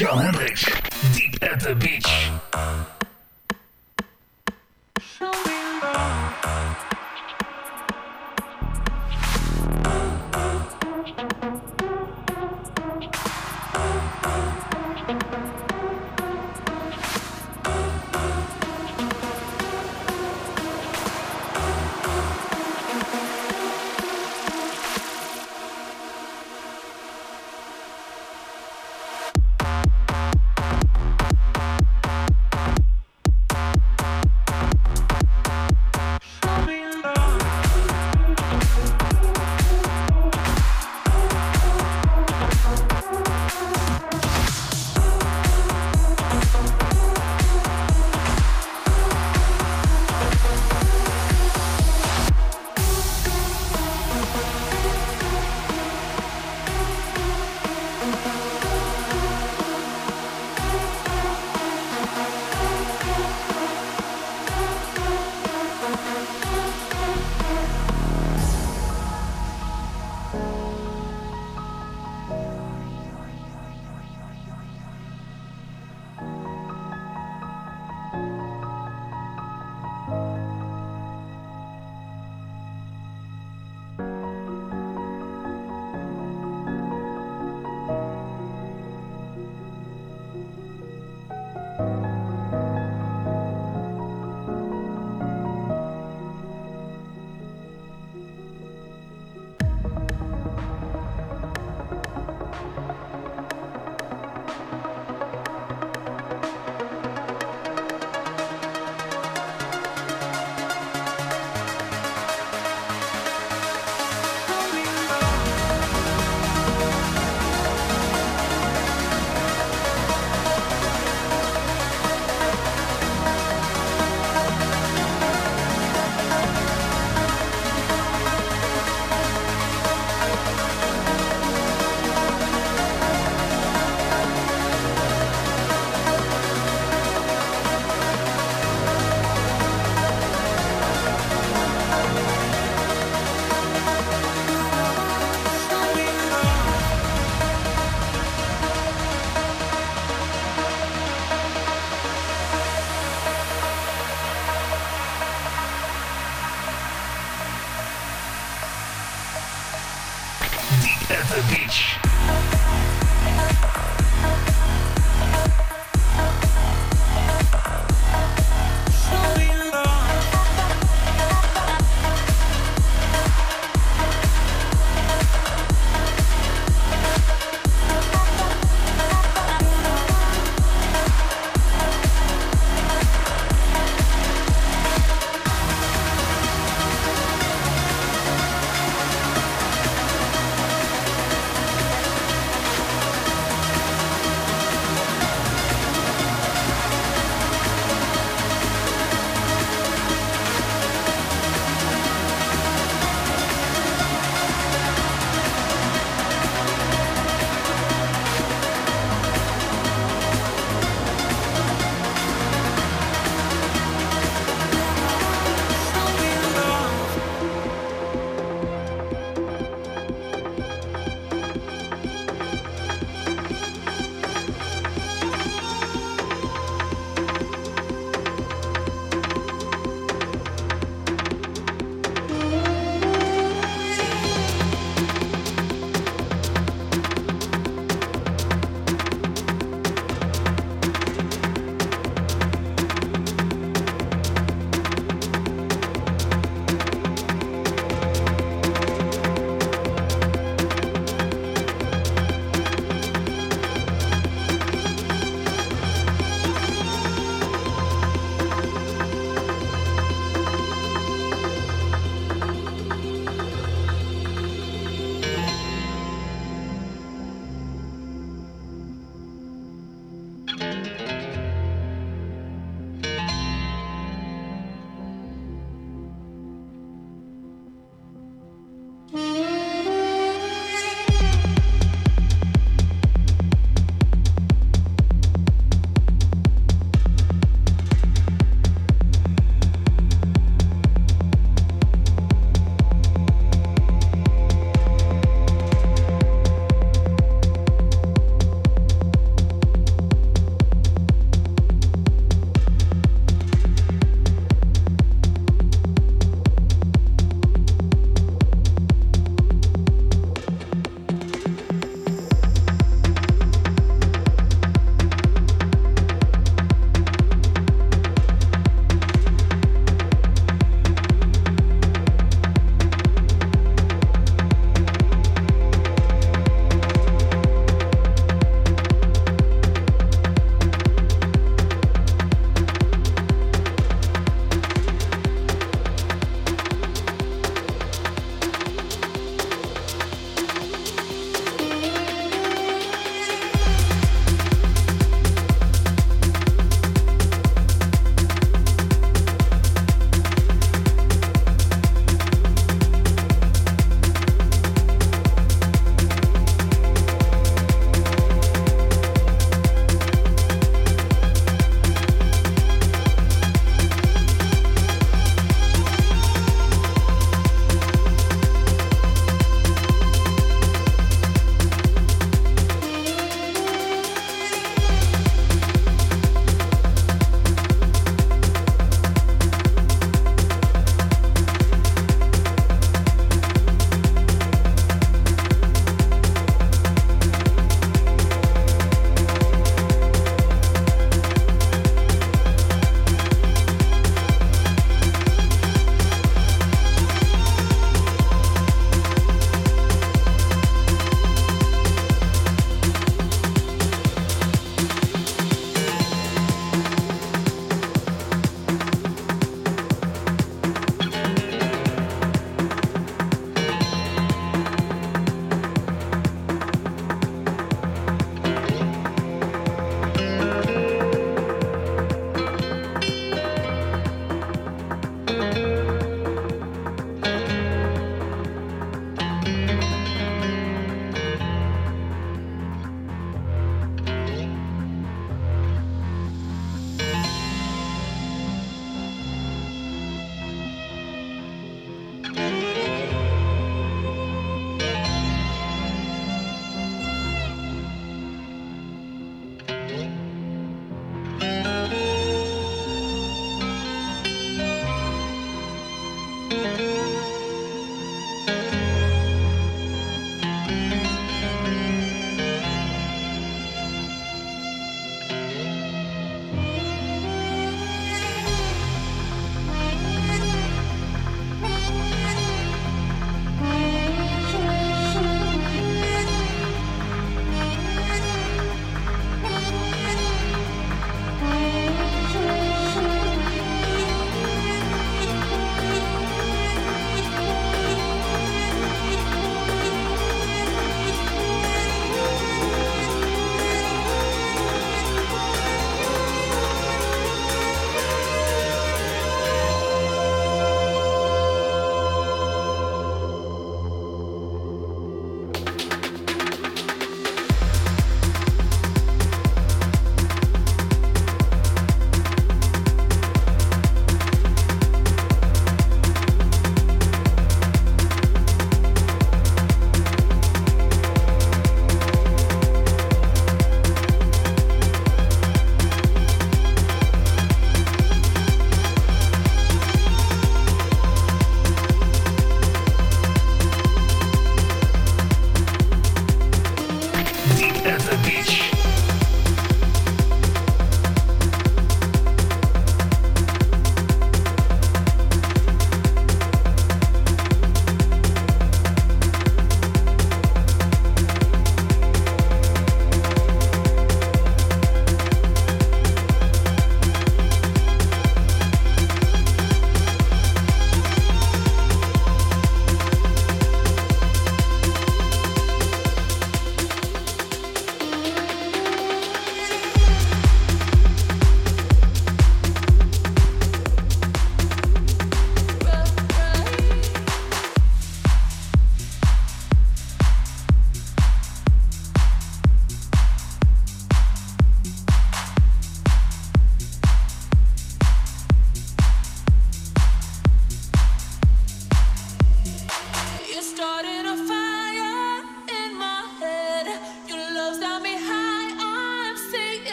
Jan Hendricks, Deep at the Beach.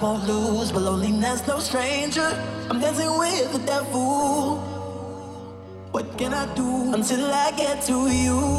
won't lose, but loneliness no stranger. I'm dancing with the devil. What can I do until I get to you?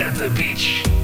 at the beach.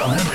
Power